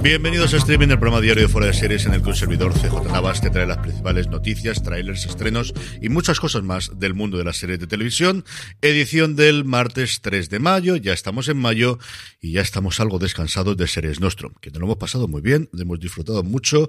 Bienvenidos a Streaming, el programa diario de Fuera de Series en el que un servidor CJ Navas te trae las principales noticias, trailers, estrenos y muchas cosas más del mundo de las series de televisión. Edición del martes 3 de mayo, ya estamos en mayo y ya estamos algo descansados de Series Nostrum, que nos lo hemos pasado muy bien, hemos disfrutado mucho,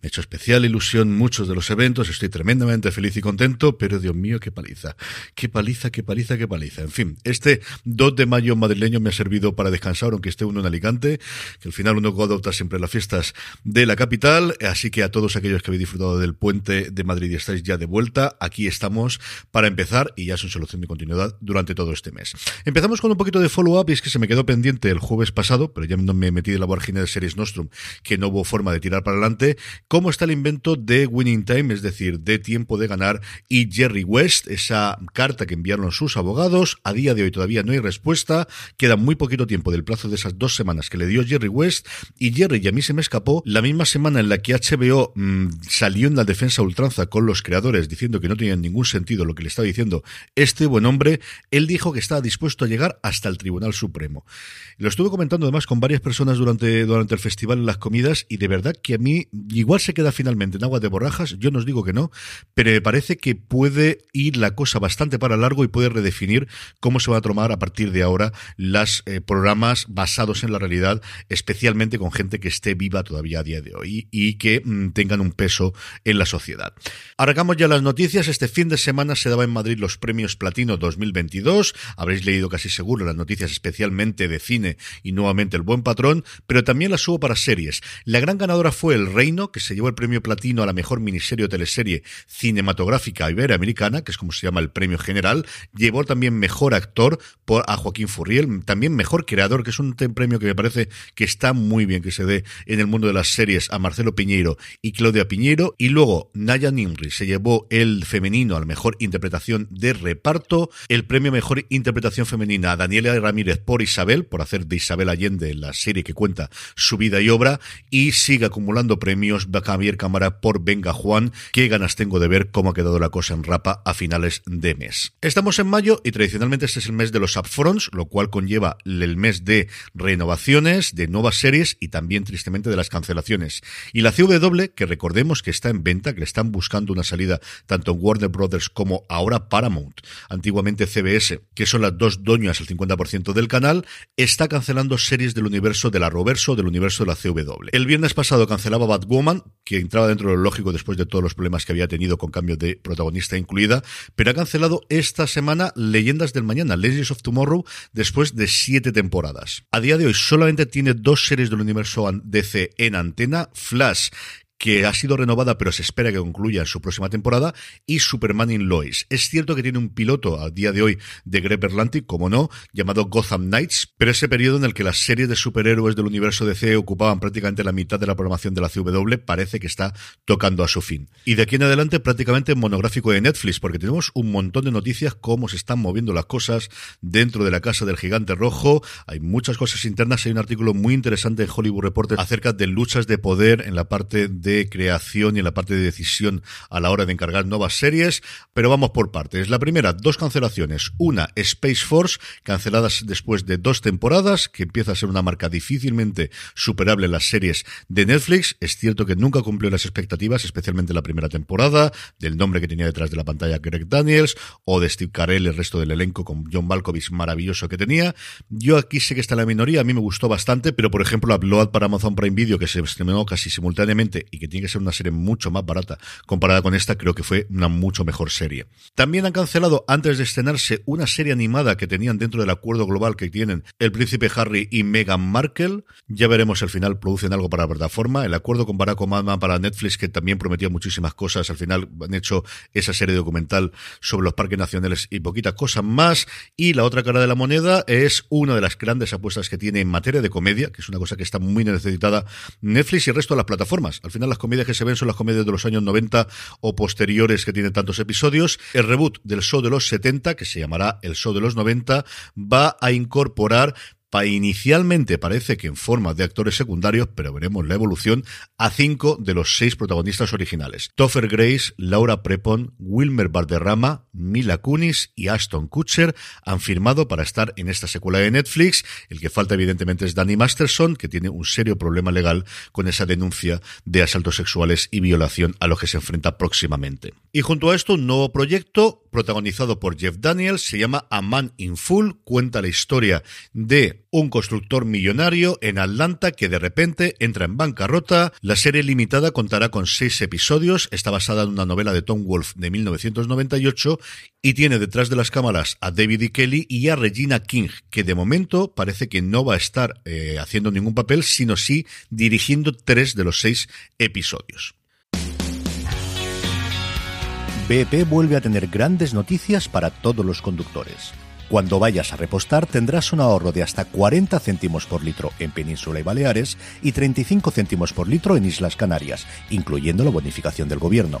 me ha hecho especial ilusión muchos de los eventos, estoy tremendamente feliz y contento, pero Dios mío, qué paliza, qué paliza, qué paliza, qué paliza. En fin, este 2 de mayo madrileño me ha servido para descansar, aunque esté uno en Alicante, que al final uno adopta siempre las fiestas de la capital, así que a todos aquellos que habéis disfrutado del puente de Madrid y estáis ya de vuelta, aquí estamos para empezar y ya es una solución de continuidad durante todo este mes. Empezamos con un poquito de follow-up y es que se me quedó pendiente el jueves pasado, pero ya no me metí de la vorágine de Series Nostrum, que no hubo forma de tirar para adelante, cómo está el invento de Winning Time, es decir, de tiempo de ganar y Jerry West, esa carta que enviaron sus abogados, a día de hoy todavía no hay respuesta, queda muy poquito tiempo del plazo de esas dos semanas que le dio Jerry West y Y a mí se me escapó, la misma semana en la que HBO mmm, salió en la defensa ultranza con los creadores diciendo que no tenía ningún sentido lo que le estaba diciendo este buen hombre, él dijo que estaba dispuesto a llegar hasta el Tribunal Supremo. Lo estuve comentando además con varias personas durante, durante el festival en las comidas y de verdad que a mí igual se queda finalmente en aguas de borrajas, yo no os digo que no, pero me parece que puede ir la cosa bastante para largo y puede redefinir cómo se va a tomar a partir de ahora los eh, programas basados en la realidad, especialmente con gente que esté viva todavía a día de hoy y que mmm, tengan un peso en la sociedad. Arrancamos ya las noticias. Este fin de semana se daba en Madrid los premios Platino 2022. Habréis leído casi seguro las noticias especialmente de cine y nuevamente El Buen Patrón, pero también las hubo para series. La gran ganadora fue El Reino, que se llevó el premio Platino a la mejor miniserie o teleserie cinematográfica iberoamericana, que es como se llama el premio general. Llevó también mejor actor por, a Joaquín Furriel, también mejor creador, que es un premio que me parece que está muy bien que se dé en el mundo de las series a Marcelo Piñeiro y Claudia Piñeiro. Y luego Naya Nimri se llevó el femenino a la mejor interpretación de reparto, el premio mejor interpretación femenina a Daniela Ramírez por Isabel, por hacer de Isabel Allende la serie que cuenta su vida y obra, y sigue acumulando premios Javier Cámara por Venga Juan. Qué ganas tengo de ver cómo ha quedado la cosa en Rapa a finales de mes. Estamos en mayo y tradicionalmente este es el mes de los upfronts, lo cual conlleva el mes de renovaciones, de nuevas series y también tristemente de las cancelaciones. Y la CW, que recordemos que está en venta, que le están buscando una salida tanto Warner Brothers como ahora Paramount, antiguamente CBS, que son las dos dueñas al 50% del canal, está cancelando series del universo de la Roverso, del universo de la CW. El viernes pasado cancelaba Batwoman, que entraba dentro de lo lógico después de todos los problemas que había tenido con cambio de protagonista incluida, pero ha cancelado esta semana Leyendas del Mañana, Legends of Tomorrow, después de siete temporadas. A día de hoy solamente tiene dos series del universo DC en antena, Flash, que ha sido renovada pero se espera que concluya en su próxima temporada, y Superman in Lois. Es cierto que tiene un piloto a día de hoy de Greg Berlanti, como no, llamado Gotham Knights, pero ese periodo en el que las series de superhéroes del universo DC ocupaban prácticamente la mitad de la programación de la CW parece que está tocando a su fin. Y de aquí en adelante prácticamente monográfico de Netflix, porque tenemos un montón de noticias cómo se están moviendo las cosas dentro de la casa del gigante rojo. Hay muchas cosas internas, hay un artículo muy interesante en Hollywood Reporter acerca de luchas de poder en la parte de creación y en la parte de decisión a la hora de encargar nuevas series, pero vamos por partes. La primera, dos cancelaciones. Una, Space Force, canceladas después de dos temporadas, que empieza a ser una marca difícilmente superable en las series de Netflix. Es cierto que nunca cumplió las expectativas, especialmente la primera temporada, del nombre que tenía detrás de la pantalla Greg Daniels, o de Steve Carell, el resto del elenco con John Malkovich maravilloso que tenía. Yo aquí sé que está en la minoría, a mí me gustó bastante, pero por ejemplo, Upload para Amazon Prime Video, que se estrenó casi simultáneamente y que tiene que ser una serie mucho más barata comparada con esta, creo que fue una mucho mejor serie. También han cancelado antes de estrenarse una serie animada que tenían dentro del acuerdo global que tienen el príncipe Harry y Meghan Markle. Ya veremos al final producen algo para la plataforma. El acuerdo con Barack Obama para Netflix, que también prometía muchísimas cosas, al final han hecho esa serie documental sobre los parques nacionales y poquitas cosas más. Y la otra cara de la moneda es una de las grandes apuestas que tiene en materia de comedia, que es una cosa que está muy necesitada Netflix y el resto de las plataformas. Al final las comedias que se ven son las comedias de los años 90 o posteriores que tienen tantos episodios. El reboot del show de los 70, que se llamará el show de los 90, va a incorporar inicialmente parece que en forma de actores secundarios, pero veremos la evolución, a cinco de los seis protagonistas originales. Topher Grace, Laura Prepon, Wilmer Valderrama, Mila Kunis y Ashton Kutcher han firmado para estar en esta secuela de Netflix. El que falta evidentemente es Danny Masterson, que tiene un serio problema legal con esa denuncia de asaltos sexuales y violación a los que se enfrenta próximamente. Y junto a esto, un nuevo proyecto protagonizado por Jeff Daniels, se llama A Man in Full, cuenta la historia de un constructor millonario en Atlanta que de repente entra en bancarrota. La serie limitada contará con seis episodios, está basada en una novela de Tom Wolfe de 1998 y tiene detrás de las cámaras a David E. Kelly y a Regina King, que de momento parece que no va a estar eh, haciendo ningún papel, sino sí dirigiendo tres de los seis episodios. BP vuelve a tener grandes noticias para todos los conductores. Cuando vayas a repostar tendrás un ahorro de hasta 40 céntimos por litro en Península y Baleares y 35 céntimos por litro en Islas Canarias, incluyendo la bonificación del gobierno.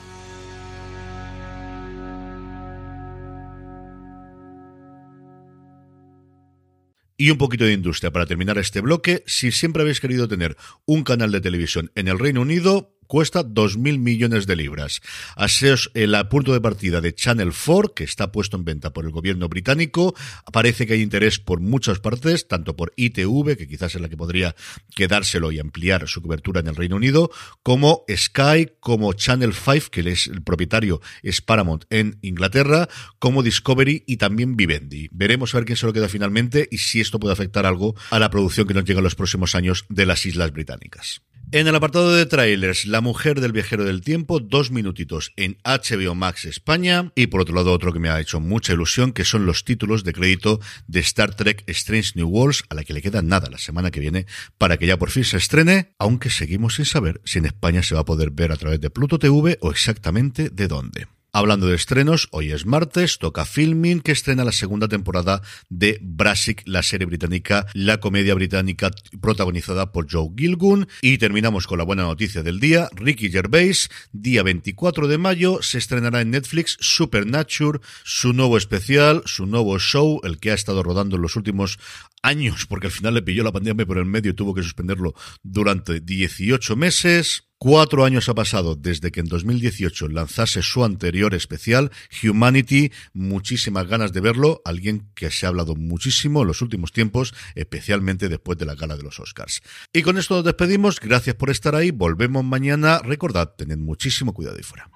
Y un poquito de industria para terminar este bloque. Si siempre habéis querido tener un canal de televisión en el Reino Unido, cuesta 2.000 millones de libras. Aseos el punto de partida de Channel 4, que está puesto en venta por el gobierno británico. Parece que hay interés por muchas partes, tanto por ITV, que quizás es la que podría quedárselo y ampliar su cobertura en el Reino Unido, como Sky, como Channel 5, que es el propietario es Paramount en Inglaterra, como Discovery y también Vivendi. Veremos a ver quién se lo queda finalmente y si esto puede afectar algo a la producción que nos llega en los próximos años de las Islas Británicas. En el apartado de trailers, La mujer del viajero del tiempo, dos minutitos en HBO Max España. Y por otro lado, otro que me ha hecho mucha ilusión, que son los títulos de crédito de Star Trek Strange New Worlds, a la que le queda nada la semana que viene para que ya por fin se estrene, aunque seguimos sin saber si en España se va a poder ver a través de Pluto TV o exactamente de dónde. Hablando de estrenos, hoy es martes, toca Filming, que estrena la segunda temporada de Brassic, la serie británica, la comedia británica protagonizada por Joe Gilgun. Y terminamos con la buena noticia del día. Ricky Gervais, día 24 de mayo, se estrenará en Netflix Supernature, su nuevo especial, su nuevo show, el que ha estado rodando en los últimos años, porque al final le pilló la pandemia por el medio y tuvo que suspenderlo durante 18 meses. Cuatro años ha pasado desde que en 2018 lanzase su anterior especial, Humanity. Muchísimas ganas de verlo. Alguien que se ha hablado muchísimo en los últimos tiempos, especialmente después de la gala de los Oscars. Y con esto nos despedimos. Gracias por estar ahí. Volvemos mañana. Recordad, tened muchísimo cuidado y fuera.